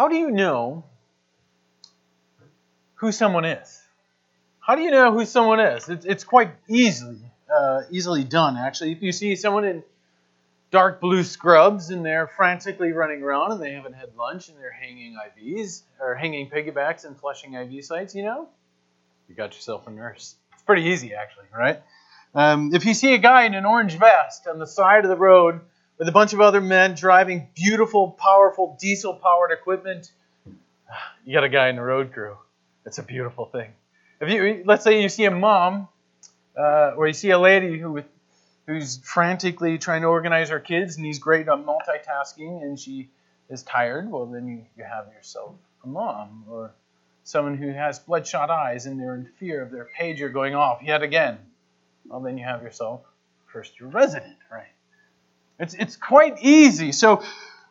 how do you know who someone is? How do you know who someone is? It's, it's quite easily uh, easily done, actually. If you see someone in dark blue scrubs and they're frantically running around and they haven't had lunch and they're hanging IVs or hanging piggybacks and flushing IV sites, you know, you got yourself a nurse. It's pretty easy, actually, right? Um, if you see a guy in an orange vest on the side of the road with a bunch of other men driving beautiful, powerful diesel powered equipment, you got a guy in the road crew. It's a beautiful thing. If you let's say you see a mom uh, or you see a lady who who's frantically trying to organize her kids and he's great on multitasking and she is tired, well then you, you have yourself a mom or someone who has bloodshot eyes and they're in fear of their pager going off yet again. Well then you have yourself first year resident, right? It's it's quite easy. So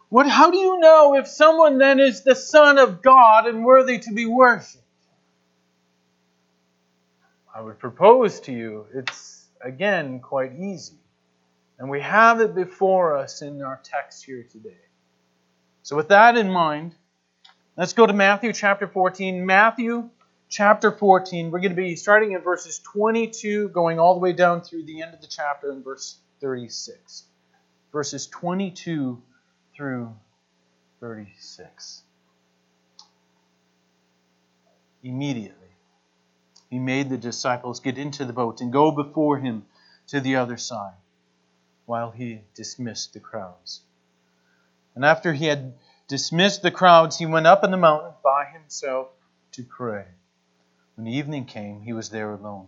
what how do you know if someone then is the son of God and worthy to be worshipped? I would propose to you, it's again quite easy. And we have it before us in our text here today. So, with that in mind, let's go to Matthew chapter 14. Matthew chapter 14, we're going to be starting in verses 22, going all the way down through the end of the chapter in verse 36. Verses 22 through 36. Immediately he made the disciples get into the boat and go before him to the other side while he dismissed the crowds. And after he had dismissed the crowds, he went up on the mountain by himself to pray. When evening came, he was there alone.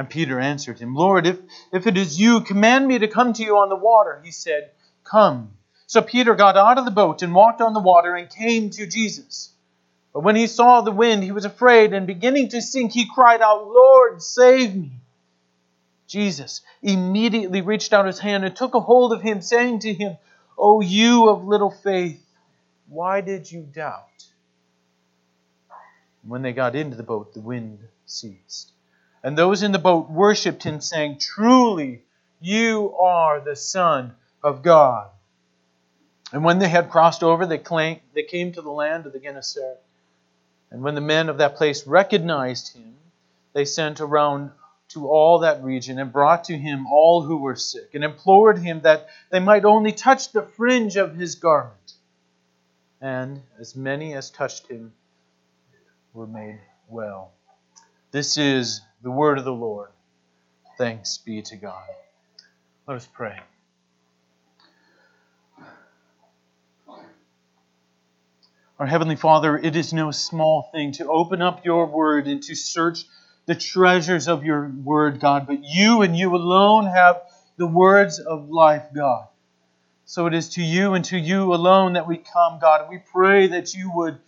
And Peter answered him, Lord, if, if it is you, command me to come to you on the water. He said, Come. So Peter got out of the boat and walked on the water and came to Jesus. But when he saw the wind, he was afraid, and beginning to sink, he cried out, Lord, save me. Jesus immediately reached out his hand and took a hold of him, saying to him, O you of little faith, why did you doubt? When they got into the boat, the wind ceased. And those in the boat worshipped him, saying, Truly, you are the Son of God. And when they had crossed over, they, came to the land of the Gennesaret. And when the men of that place recognized him, they sent around to all that region and brought to him all who were sick and implored him that they might only touch the fringe of his garment. And as many as touched him were made well. This is the word of the Lord. Thanks be to God. Let us pray. Our Heavenly Father, it is no small thing to open up your word and to search the treasures of your word, God, but you and you alone have the words of life, God. So it is to you and to you alone that we come, God. We pray that you would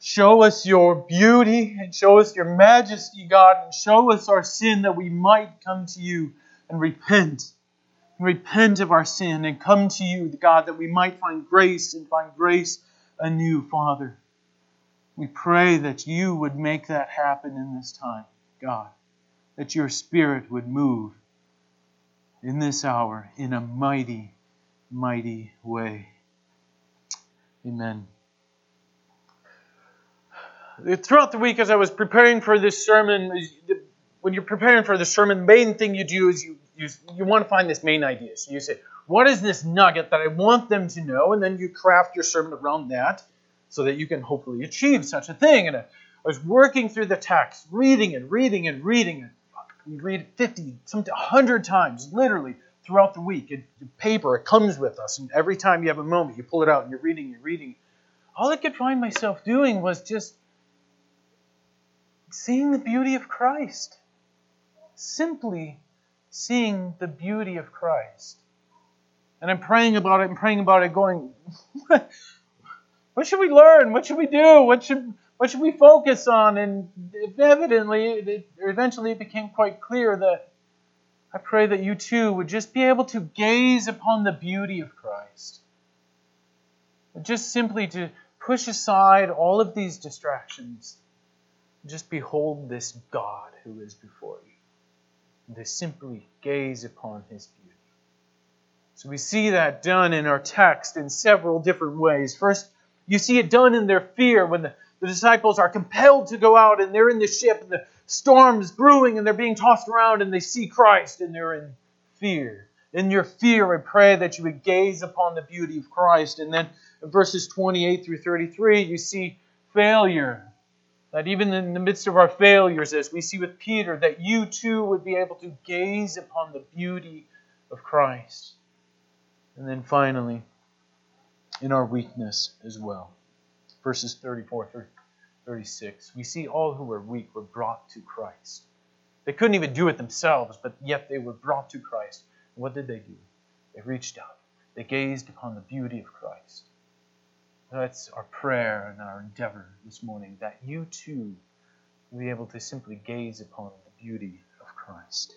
show us your beauty and show us your majesty, God, and show us our sin that we might come to you and repent. And repent of our sin and come to you, God, that we might find grace and find grace anew, Father. We pray that you would make that happen in this time, God, that your Spirit would move in this hour in a mighty, mighty way. Amen. Throughout the week, as I was preparing for this sermon, when you're preparing for the sermon, the main thing you do is you, you, you want to find this main idea. So you say, what is this nugget that I want them to know? And then you craft your sermon around that so that you can hopefully achieve such a thing. And I was working through the text, reading and reading and reading it. Read it 50, sometimes 100 times, literally, throughout the week. It, the paper, it comes with us. And every time you have a moment, you pull it out and you're reading, you're reading. All I could find myself doing was just seeing the beauty of Christ. Simply seeing the beauty of Christ. And I'm praying about it and praying about it, going, what should we learn? What should we do? What should What should we focus on? And evidently, it, eventually it became quite clear that I pray that you too would just be able to gaze upon the beauty of Christ. Just simply to push aside all of these distractions. Just behold this God who is before you. And to simply gaze upon his beauty. So we see that done in our text in several different ways. First, you see it done in their fear when the, the disciples are compelled to go out and they're in the ship and the storm's brewing and they're being tossed around and they see Christ and they're in fear. In your fear, I pray that you would gaze upon the beauty of Christ. And then in verses 28 through 33, you see failure. That even in the midst of our failures, as we see with Peter, that you too would be able to gaze upon the beauty of Christ. And then finally, in our weakness as well. Verses 34 through 36. We see all who were weak were brought to Christ. They couldn't even do it themselves, but yet they were brought to Christ. And what did they do? They reached out. They gazed upon the beauty of Christ. That's our prayer and our endeavor this morning, that you too will be able to simply gaze upon the beauty of Christ.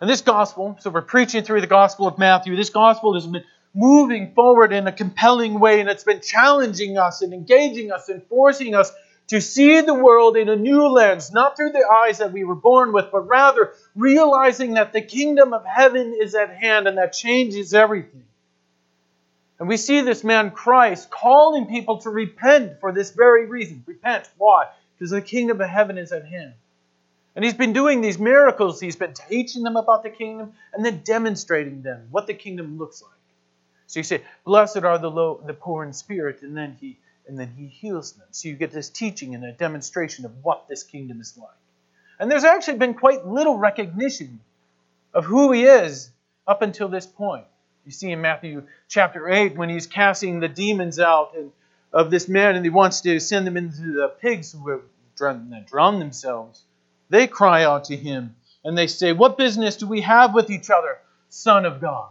And this gospel, so we're preaching through the gospel of Matthew, this gospel has been moving forward in a compelling way, and it's been challenging us and engaging us and forcing us to see the world in a new lens, not through the eyes that we were born with, but rather realizing that the kingdom of heaven is at hand and that changes everything. And we see this man Christ calling people to repent for this very reason. Repent. Why? Because the kingdom of heaven is at hand. And he's been doing these miracles. He's been teaching them about the kingdom and then demonstrating them what the kingdom looks like. So you say, "Blessed are the low, the poor in spirit," and then he and then he heals them. So you get this teaching and a demonstration of what this kingdom is like. And there's actually been quite little recognition of who he is up until this point. You see in Matthew chapter 8 when he's casting the demons out and, of this man and he wants to send them into the pigs who have drowned themselves. They cry out to him and they say, What business do we have with each other, Son of God?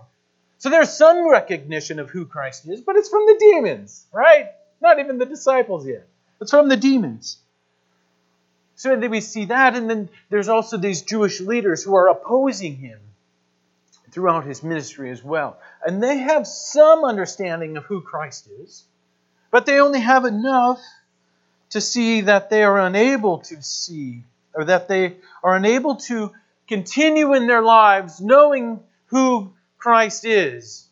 So there's some recognition of who Christ is, but it's from the demons, right? Not even the disciples yet. It's from the demons. So then we see that, and then there's also these Jewish leaders who are opposing him throughout his ministry as well. And they have some understanding of who Christ is, but they only have enough to see that they are unable to see, or that they are unable to continue in their lives knowing who Christ is.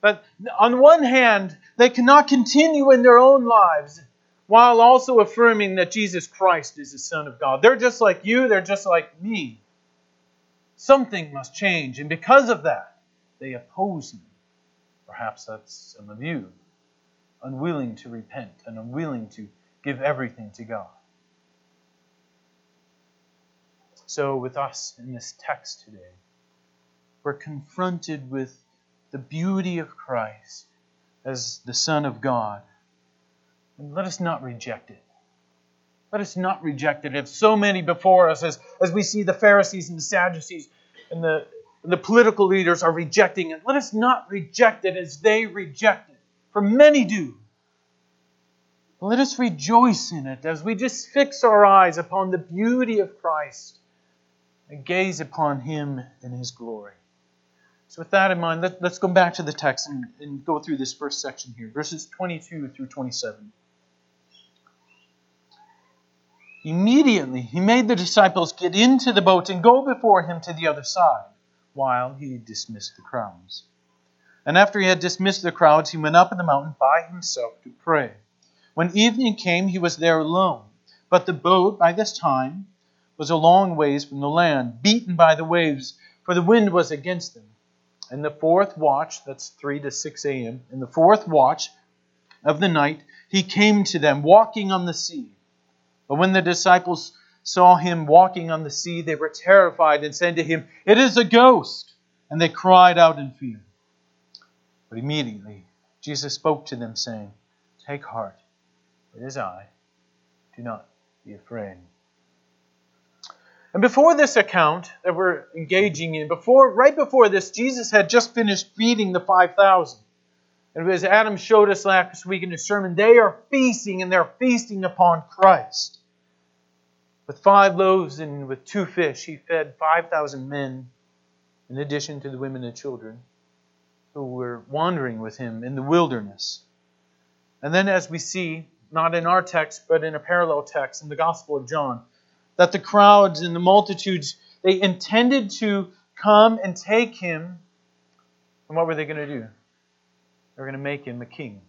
But on one hand, they cannot continue in their own lives while also affirming that Jesus Christ is the Son of God. They're just like you, they're just like me. Something must change, and because of that, they oppose me. Perhaps that's some of you, unwilling to repent and unwilling to give everything to God. So, with us in this text today, we're confronted with the beauty of Christ as the Son of God. And let us not reject it. Let us not reject it. If so many before us, as, as we see the Pharisees and the Sadducees and the, and the political leaders are rejecting it, let us not reject it as they reject it. For many do. Let us rejoice in it as we just fix our eyes upon the beauty of Christ and gaze upon Him in His glory. So, with that in mind, let, us go back to the text and, and go through this first section here, verses 22 through 27. Immediately, he made the disciples get into the boat and go before him to the other side, while he dismissed the crowds. And after he had dismissed the crowds, he went up in the mountain by himself to pray. When evening came, he was there alone. But the boat, by this time, was a long ways from the land, beaten by the waves, for the wind was against them. In the fourth watch, that's 3 to 6 a.m., in the fourth watch of the night, he came to them walking on the sea. But when the disciples saw him walking on the sea, they were terrified and said to him, It is a ghost! And they cried out in fear. But immediately Jesus spoke to them, saying, Take heart, it is I. Do not be afraid. And before this account that we're engaging in, before right before this, Jesus had just finished feeding the 5,000. And as Adam showed us last week in his sermon, they are feasting and they're feasting upon Christ. With five loaves and with two fish, he fed 5,000 men, in addition to the women and children who were wandering with him in the wilderness. And then, as we see, not in our text, but in a parallel text in the Gospel of John, that the crowds and the multitudes, they intended to come and take him. And what were they going to do? They were going to make him a king.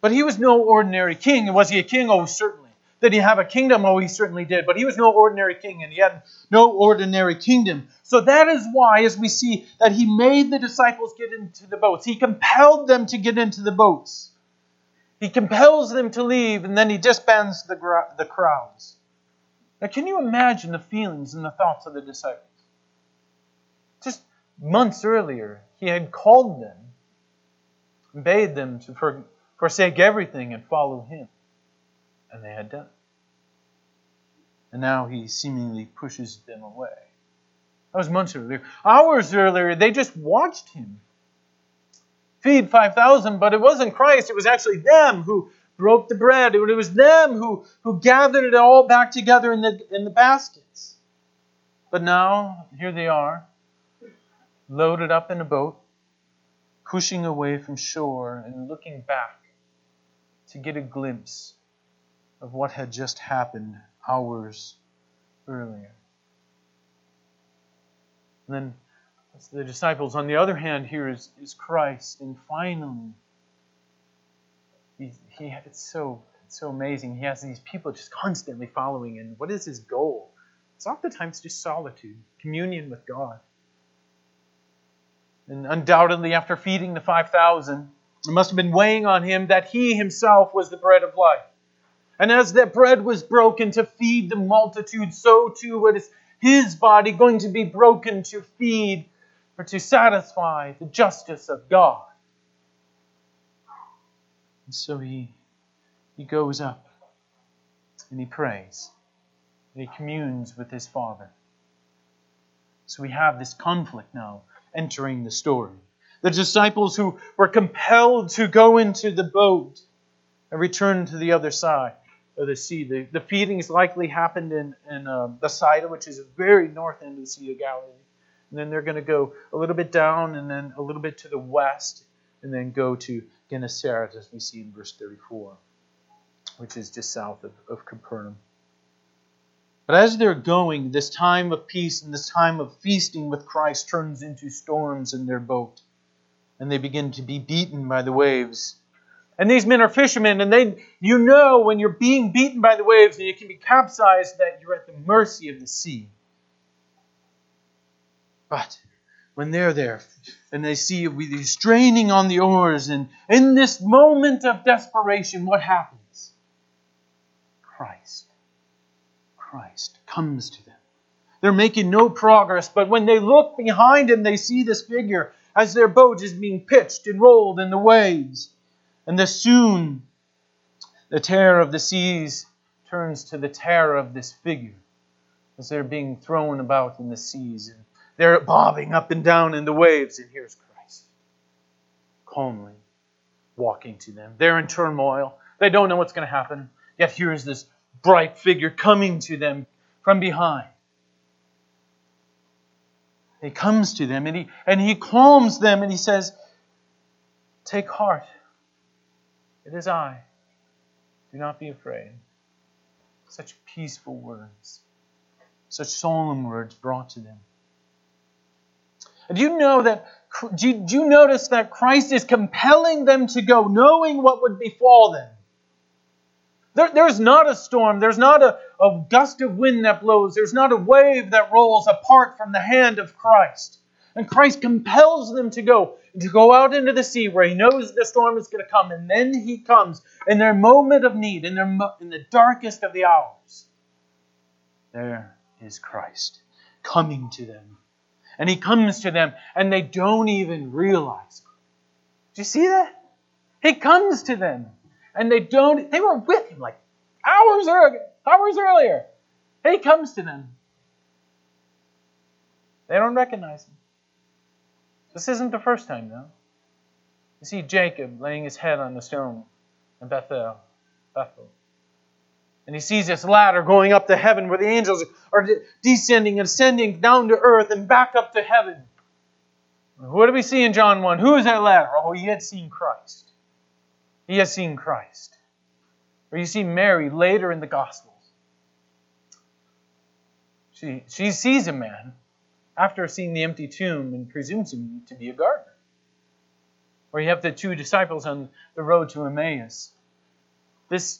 But he was no ordinary king. Was he a king? Oh, certainly. Did he have a kingdom? Oh, he certainly did. But he was no ordinary king, and he had no ordinary kingdom. So that is why, as we see, that he made the disciples get into the boats. He compelled them to get into the boats. He compels them to leave, and then he disbands the, the crowds. Now, can you imagine the feelings and the thoughts of the disciples? Months earlier, he had called them and bade them to forsake everything and follow him and they had done. And now he seemingly pushes them away. That was months earlier. Hours earlier, they just watched him feed 5,000, but it wasn't Christ. It was actually them who broke the bread. It was them who, who gathered it all back together in the, in the baskets. But now, here they are, loaded up in a boat, pushing away from shore and looking back to get a glimpse of what had just happened hours earlier. And then the disciples, on the other hand, here is, is Christ. And finally, he, he, it's, so, it's so amazing. He has these people just constantly following. And what is his goal? It's oftentimes just solitude, communion with God. And undoubtedly, after feeding the 5,000, it must have been weighing on him that he himself was the bread of life. And as that bread was broken to feed the multitude, so too is his body going to be broken to feed or to satisfy the justice of God. And so he, he goes up and he prays and he communes with his Father. So we have this conflict now entering the story. The disciples who were compelled to go into the boat and return to the other side of the sea. The, the feedings likely happened in, in uh, Bethsaida, which is a very north end of the Sea of Galilee. And then they're going to go a little bit down and then a little bit to the west and then go to Gennesaret, as we see in verse 34, which is just south of, of Capernaum. But as they're going, this time of peace and this time of feasting with Christ turns into storms in their boat. And they begin to be beaten by the waves and these men are fishermen, and they, you know, when you're being beaten by the waves and you can be capsized, that you're at the mercy of the sea. But when they're there and they see you straining on the oars, and in this moment of desperation, what happens? Christ. Christ comes to them. They're making no progress, but when they look behind and they see this figure as their boat is being pitched and rolled in the waves, and the soon the terror of the seas turns to the terror of this figure as they're being thrown about in the seas and they're bobbing up and down in the waves. And here's Christ calmly walking to them. They're in turmoil. They don't know what's going to happen. Yet here's this bright figure coming to them from behind. He comes to them and he, and he calms them and he says, Take heart. It is I. Do not be afraid. Such peaceful words, such solemn words brought to them. Do you know that? Do you, do you notice that Christ is compelling them to go, knowing what would befall them? There, there's not a storm. There's not a, a gust of wind that blows. There's not a wave that rolls apart from the hand of Christ. And Christ compels them to go, to go out into the sea where he knows the storm is going to come. And then he comes in their moment of need, in, their, in the darkest of the hours. There is Christ coming to them. And he comes to them, and they don't even realize. Do you see that? He comes to them, and they don't, they were with him like hours earlier. Hours earlier. He comes to them. They don't recognize him. This isn't the first time, though. You see Jacob laying his head on the stone in Bethel. Bethel. And he sees this ladder going up to heaven where the angels are descending and ascending down to earth and back up to heaven. What do we see in John 1? Who is that ladder? Oh, he had seen Christ. He has seen Christ. Or you see Mary later in the Gospels. She, she sees a man after seeing the empty tomb and presumes him to be a gardener. Or you have the two disciples on the road to Emmaus. This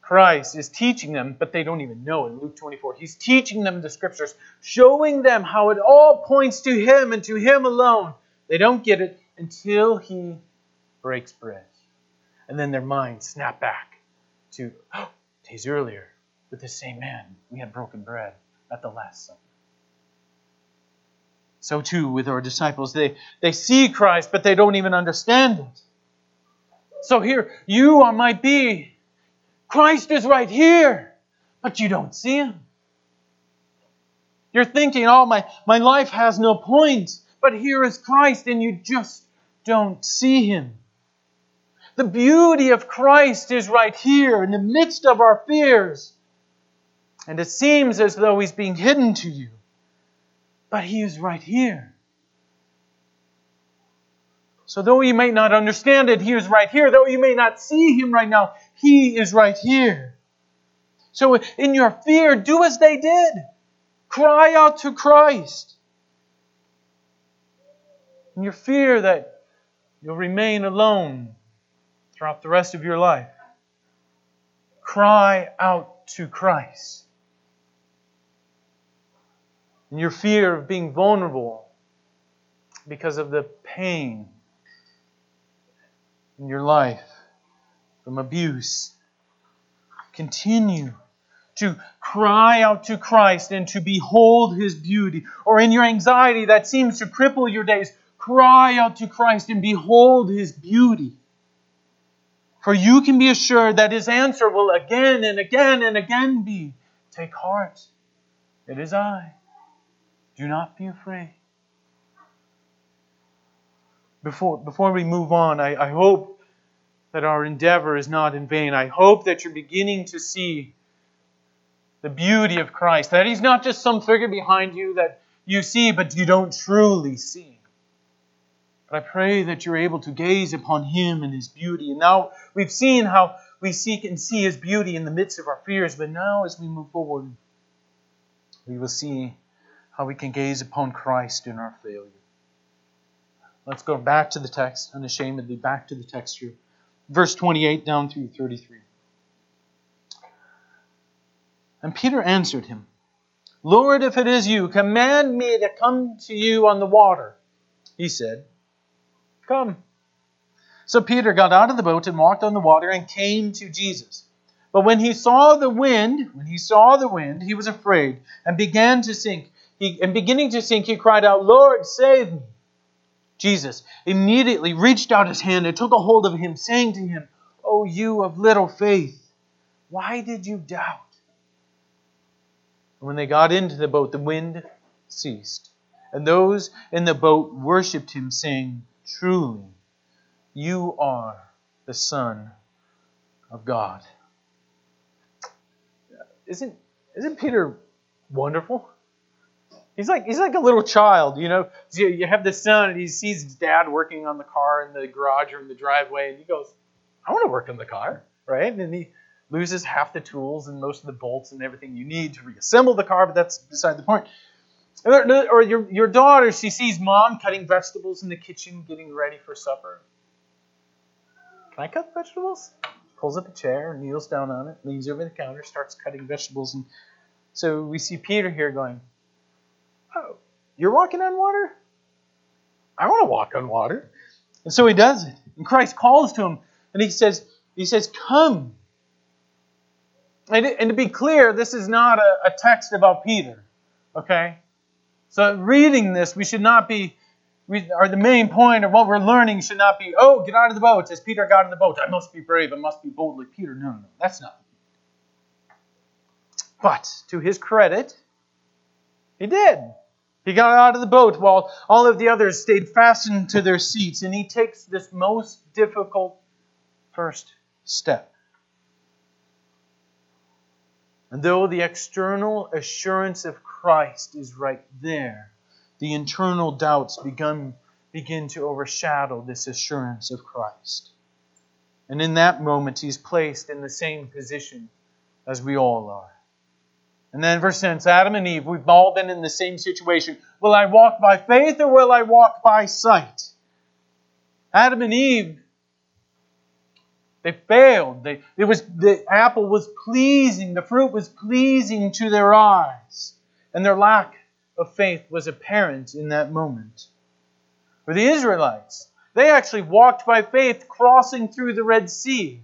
Christ is teaching them, but they don't even know in Luke 24. He's teaching them the scriptures, showing them how it all points to Him and to Him alone. They don't get it until He breaks bread. And then their minds snap back to oh, days earlier with the same man. We had broken bread at the Last Supper. So too with our disciples. They, they see Christ, but they don't even understand it. So here, you are, might be. Christ is right here, but you don't see him. You're thinking, oh, my, my life has no point, but here is Christ, and you just don't see him. The beauty of Christ is right here in the midst of our fears. And it seems as though he's being hidden to you. But he is right here. So, though you may not understand it, he is right here. Though you may not see him right now, he is right here. So, in your fear, do as they did cry out to Christ. In your fear that you'll remain alone throughout the rest of your life, cry out to Christ and your fear of being vulnerable because of the pain in your life from abuse. Continue to cry out to Christ and to behold His beauty. Or in your anxiety that seems to cripple your days, cry out to Christ and behold His beauty. For you can be assured that His answer will again and again and again be Take heart, it is I. Do not be afraid. Before, before we move on, I, I hope that our endeavor is not in vain. I hope that you're beginning to see the beauty of Christ. That He's not just some figure behind you that you see, but you don't truly see. But I pray that you're able to gaze upon Him and His beauty. And now we've seen how we seek and see His beauty in the midst of our fears, but now as we move forward, we will see how we can gaze upon Christ in our failure. Let's go back to the text, unashamedly back to the text here. Verse 28 down through 33. And Peter answered him, Lord, if it is you, command me to come to you on the water. He said, Come. So Peter got out of the boat and walked on the water and came to Jesus. But when he saw the wind, when he saw the wind, he was afraid and began to sink. He, and beginning to sink, he cried out, Lord, save me. Jesus immediately reached out his hand and took a hold of him, saying to him, O you of little faith, why did you doubt? And when they got into the boat, the wind ceased. And those in the boat worshipped him, saying, Truly, you are the Son of God. Isn't, isn't Peter wonderful? He's like he's like a little child, you know. You have the son, and he sees his dad working on the car in the garage or in the driveway, and he goes, "I want to work on the car, right?" And he loses half the tools and most of the bolts and everything you need to reassemble the car, but that's beside the point. Or your your daughter, she sees mom cutting vegetables in the kitchen, getting ready for supper. Can I cut vegetables? Pulls up a chair, kneels down on it, leans over the counter, starts cutting vegetables, and so we see Peter here going, Oh, you're walking on water? I want to walk on water. And so he does it. And Christ calls to him and he says, he says, Come. And, to be clear, this is not a, a text about Peter. Okay? So reading this, we should not be we, or the main point of what we're learning should not be, oh, get out of the boat. As Peter got in the boat, I must be brave, I must be bold like Peter. No, no, no, that's not. But to his credit, he did. He got out of the boat while all of the others stayed fastened to their seats, and he takes this most difficult first step. And though the external assurance of Christ is right there, the internal doubts begin, begin to overshadow this assurance of Christ. And in that moment, he's placed in the same position as we all are. And then verse 10 Adam and Eve, we've all been in the same situation. Will I walk by faith or will I walk by sight? Adam and Eve, they failed. They, it was, the apple was pleasing, the fruit was pleasing to their eyes. And their lack of faith was apparent in that moment. For the Israelites, they actually walked by faith crossing through the Red Sea.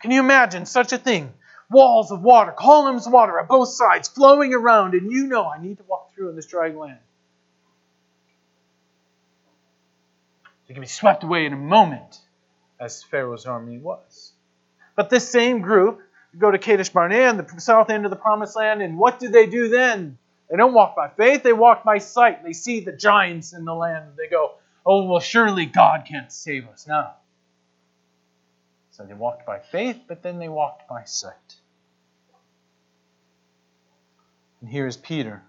Can you imagine such a thing? Walls of water, columns of water on both sides flowing around, and you know I need to walk through in this dry land. You can be swept away in a moment, as Pharaoh's army was. But this same group go to Kadesh Barnea the south end of the promised land, and what do they do then? They don't walk by faith, they walk by sight. They see the giants in the land. They go, oh, well, surely God can't save us now. So they walked by faith, but then they walked by sight. And here is Peter.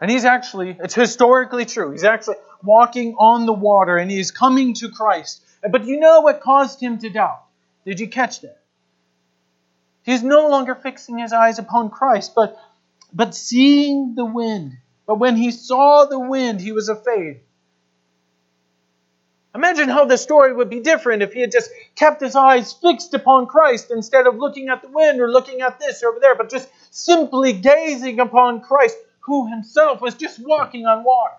And he's actually, it's historically true, he's actually walking on the water and he's coming to Christ. But you know what caused him to doubt? Did you catch that? He's no longer fixing his eyes upon Christ, but, but seeing the wind. But when he saw the wind, he was afraid. Imagine how the story would be different if he had just kept his eyes fixed upon Christ instead of looking at the wind or looking at this or over there, but just simply gazing upon Christ, who himself was just walking on water.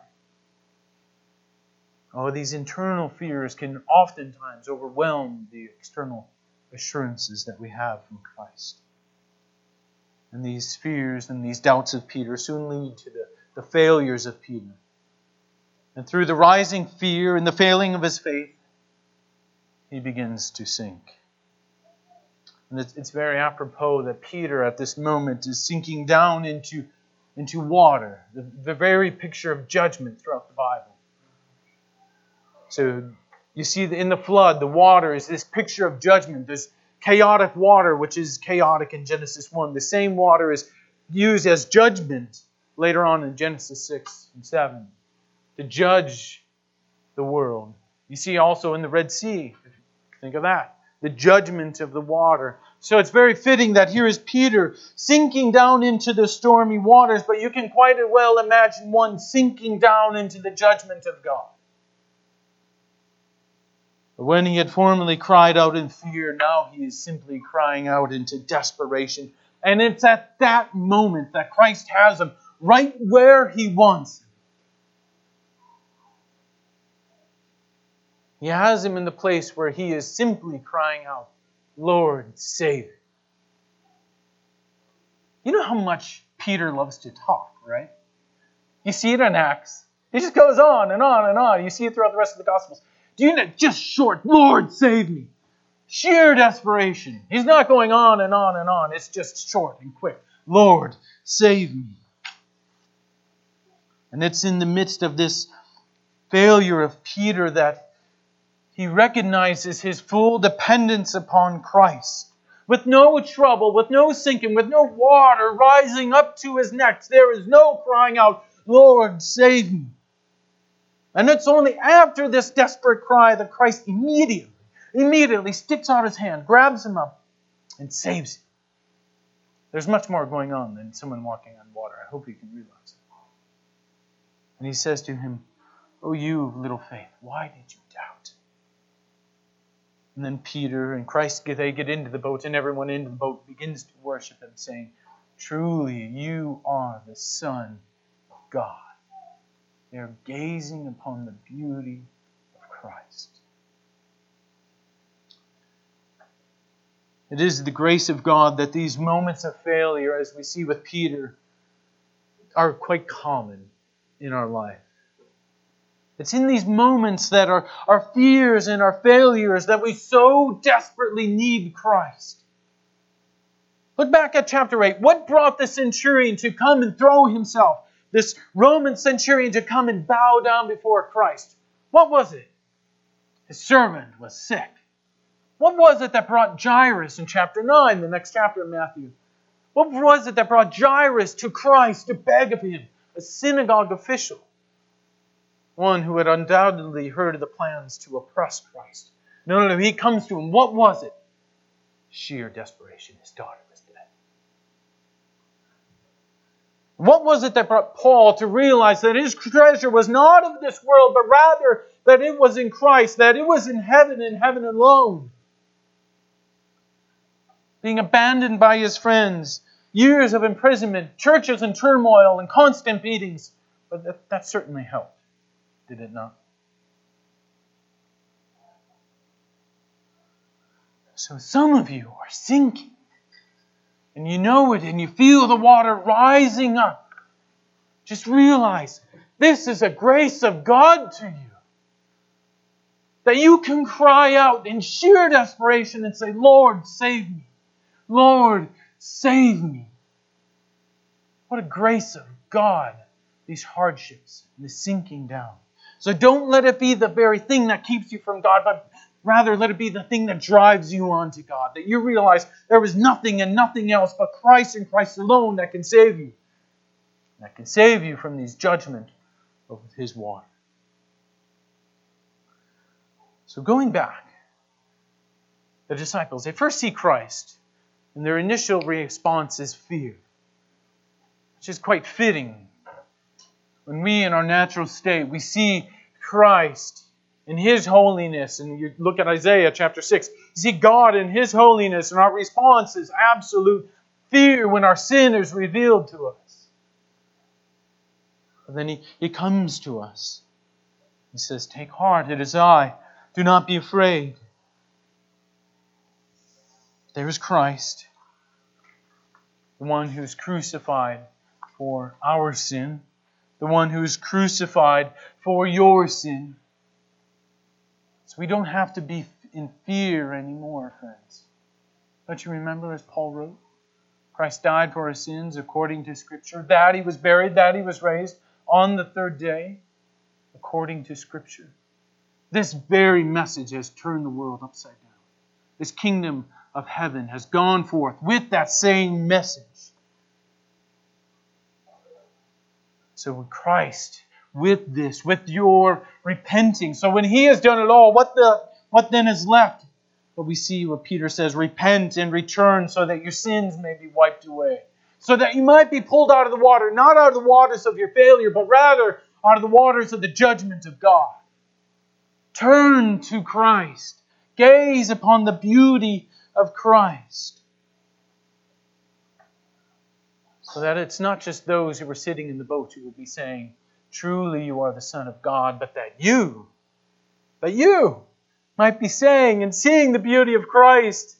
Oh, these internal fears can oftentimes overwhelm the external assurances that we have from Christ. And these fears and these doubts of Peter soon lead to the, the failures of Peter and through the rising fear and the failing of his faith, he begins to sink. And it's, it's very apropos that Peter at this moment is sinking down into, into water, the, the very picture of judgment throughout the Bible. So you see in the flood, the water is this picture of judgment. There's chaotic water, which is chaotic in Genesis 1. The same water is used as judgment later on in Genesis 6 and 7 to judge the world. You see also in the Red Sea, think of that, the judgment of the water. So it's very fitting that here is Peter sinking down into the stormy waters, but you can quite well imagine one sinking down into the judgment of God. When he had formerly cried out in fear, now he is simply crying out into desperation. And it's at that moment that Christ has him right where he wants him. He has him in the place where he is simply crying out, Lord, save. You know how much Peter loves to talk, right? You see it in Acts. He just goes on and on and on. You see it throughout the rest of the Gospels. Do you know, just short, Lord, save me. Sheer desperation. He's not going on and on and on. It's just short and quick. Lord, save me. And it's in the midst of this failure of Peter that he recognizes his full dependence upon Christ. With no trouble, with no sinking, with no water rising up to his neck, there is no crying out, Lord, save me. And it's only after this desperate cry that Christ immediately, immediately sticks out his hand, grabs him up, and saves him. There's much more going on than someone walking on water. I hope you can realize it. And he says to him, Oh, you little faith, why did you doubt? And then Peter and Christ, they get into the boat, and everyone in the boat begins to worship him, saying, Truly, you are the Son of God. They are gazing upon the beauty of Christ. It is the grace of God that these moments of failure, as we see with Peter, are quite common in our life. It's in these moments that our, our fears and our failures that we so desperately need Christ. Look back at chapter 8. What brought the centurion to come and throw himself this Roman centurion to come and bow down before Christ? What was it? His servant was sick. What was it that brought Jairus in chapter 9, the next chapter of Matthew? What was it that brought Jairus to Christ to beg of him, a synagogue official? One who had undoubtedly heard of the plans to oppress Christ. No, no, no, he comes to him. What was it? Sheer desperation. His daughter was dead. What was it that brought Paul to realize that his treasure was not of this world, but rather that it was in Christ, that it was in heaven and heaven alone? Being abandoned by his friends, years of imprisonment, churches in turmoil, and constant beatings. But that, that certainly helped, did it not? So some of you are sinking. And you know it, and you feel the water rising up. Just realize this is a grace of God to you. That you can cry out in sheer desperation and say, Lord, save me. Lord, Save me. What a grace of God, these hardships, and the sinking down. So don't let it be the very thing that keeps you from God, but rather let it be the thing that drives you on to God. That you realize there is nothing and nothing else but Christ and Christ alone that can save you. That can save you from these judgment of His water. So going back, the disciples, they first see Christ and their initial response is fear, which is quite fitting. When we, in our natural state, we see Christ in His holiness, and you look at Isaiah chapter 6, you see God in His holiness, and our response is absolute fear when our sin is revealed to us. Then He, he comes to us. He says, Take heart, it is I. Do not be afraid. There is Christ, the one who is crucified for our sin, the one who is crucified for your sin. So we don't have to be in fear anymore, friends. Don't you remember, as Paul wrote? Christ died for our sins according to Scripture, that he was buried, that he was raised on the third day according to Scripture. This very message has turned the world upside down. This kingdom of heaven has gone forth with that same message. So, with Christ, with this, with your repenting, so when He has done it all, what, the, what then is left? But we see what Peter says repent and return so that your sins may be wiped away. So that you might be pulled out of the water, not out of the waters of your failure, but rather out of the waters of the judgment of God. Turn to Christ. Gaze upon the beauty of Christ. So that it's not just those who were sitting in the boat who will be saying, Truly you are the Son of God, but that you, that you might be saying and seeing the beauty of Christ.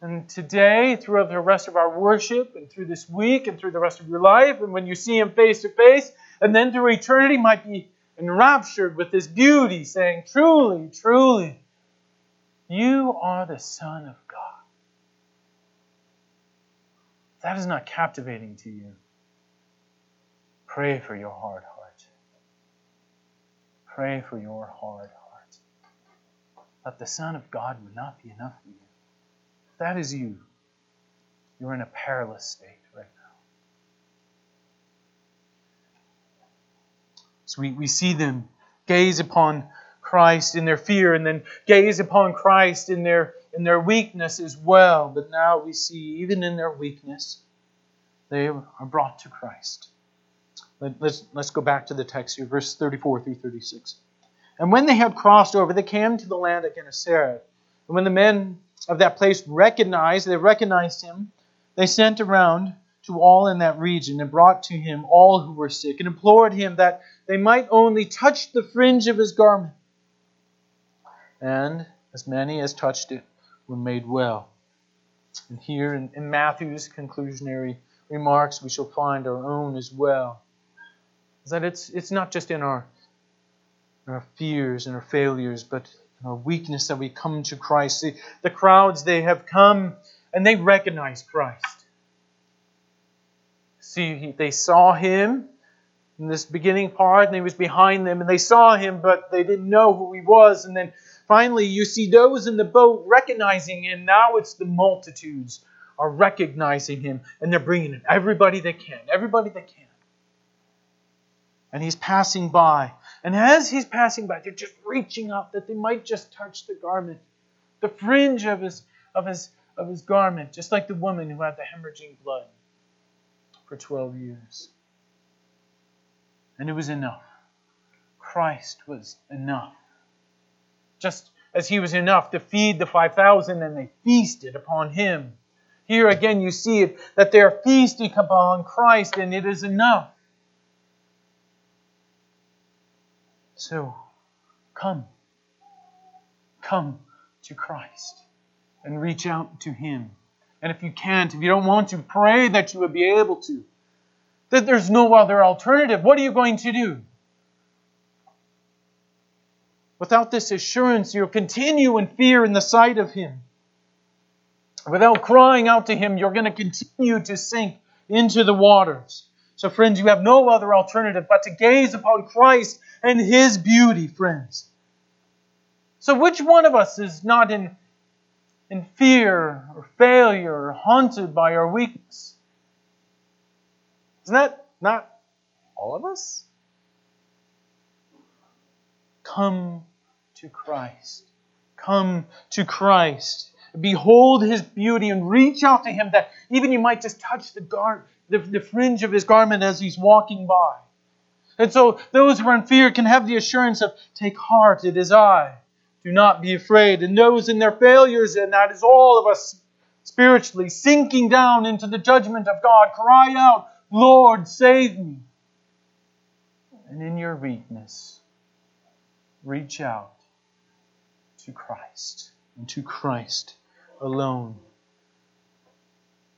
And today, throughout the rest of our worship, and through this week, and through the rest of your life, and when you see Him face to face, and then through eternity, might be enraptured with this beauty, saying, Truly, truly, you are the Son of God. That is not captivating to you. Pray for your hard heart. Pray for your hard heart. That the Son of God would not be enough for you. If that is you, you're in a perilous state right now. So we, we see them gaze upon Christ in their fear and then gaze upon Christ in their in their weakness as well. But now we see even in their weakness, they are brought to Christ. Let, let's, let's go back to the text here, verse 34 through 36. And when they had crossed over, they came to the land of Gennesaret. And when the men of that place recognized, they recognized him, they sent around to all in that region and brought to him all who were sick and implored him that they might only touch the fringe of his garment and as many as touched it were made well. And here in, in Matthew's conclusionary remarks, we shall find our own as well. Is that it's, it's not just in our, our fears and our failures, but our weakness that we come to Christ. The, the crowds, they have come and they recognize Christ. See, he, they saw him in this beginning part, and he was behind them, and they saw him, but they didn't know who he was. And then finally, you see those in the boat recognizing him. Now it's the multitudes are recognizing him, and they're bringing in everybody they can, everybody they can. And he's passing by. And as he's passing by, they're just reaching up that they might just touch the garment, the fringe of his, of his, of his garment, just like the woman who had the hemorrhaging blood for 12 years. And it was enough. Christ was enough. Just as he was enough to feed the 5,000 and they feasted upon him. Here again, you see it that they are feasting upon Christ and it is enough. So, come. Come to Christ and reach out to Him. And if you can't, if you don't want to, pray that you would be able to. That there's no other alternative. What are you going to do? Without this assurance, you'll continue in fear in the sight of Him. Without crying out to Him, you're going to continue to sink into the waters. So, friends, you have no other alternative but to gaze upon Christ and His beauty, friends. So, which one of us is not in, in fear or failure or haunted by our weakness? Isn't that not all of us? Come to Christ. Come to Christ. Behold his beauty and reach out to him that even you might just touch the, gar- the, the fringe of his garment as he's walking by. And so those who are in fear can have the assurance of, Take heart, it is I. Do not be afraid. And those in their failures, and that is all of us spiritually, sinking down into the judgment of God, cry out, Lord, save me. And in your weakness, reach out to Christ and to Christ alone.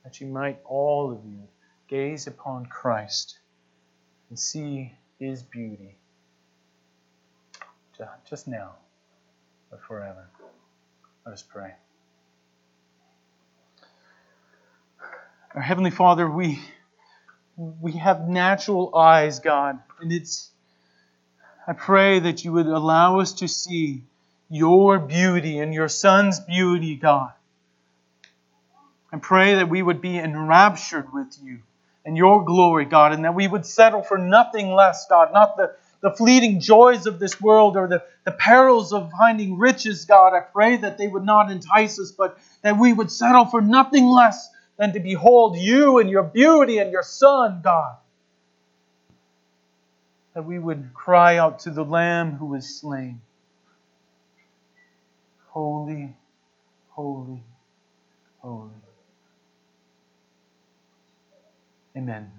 That you might, all of you, gaze upon Christ and see his beauty just now, but forever. Let us pray. Our Heavenly Father, we, we have natural eyes, God, and it's I pray that you would allow us to see your beauty and your Son's beauty, God. I pray that we would be enraptured with you and your glory, God, and that we would settle for nothing less, God, not the, the fleeting joys of this world or the, the perils of finding riches, God. I pray that they would not entice us, but that we would settle for nothing less than to behold you and your beauty and your Son, God. That we would cry out to the Lamb who was slain Holy, holy, holy. Amen.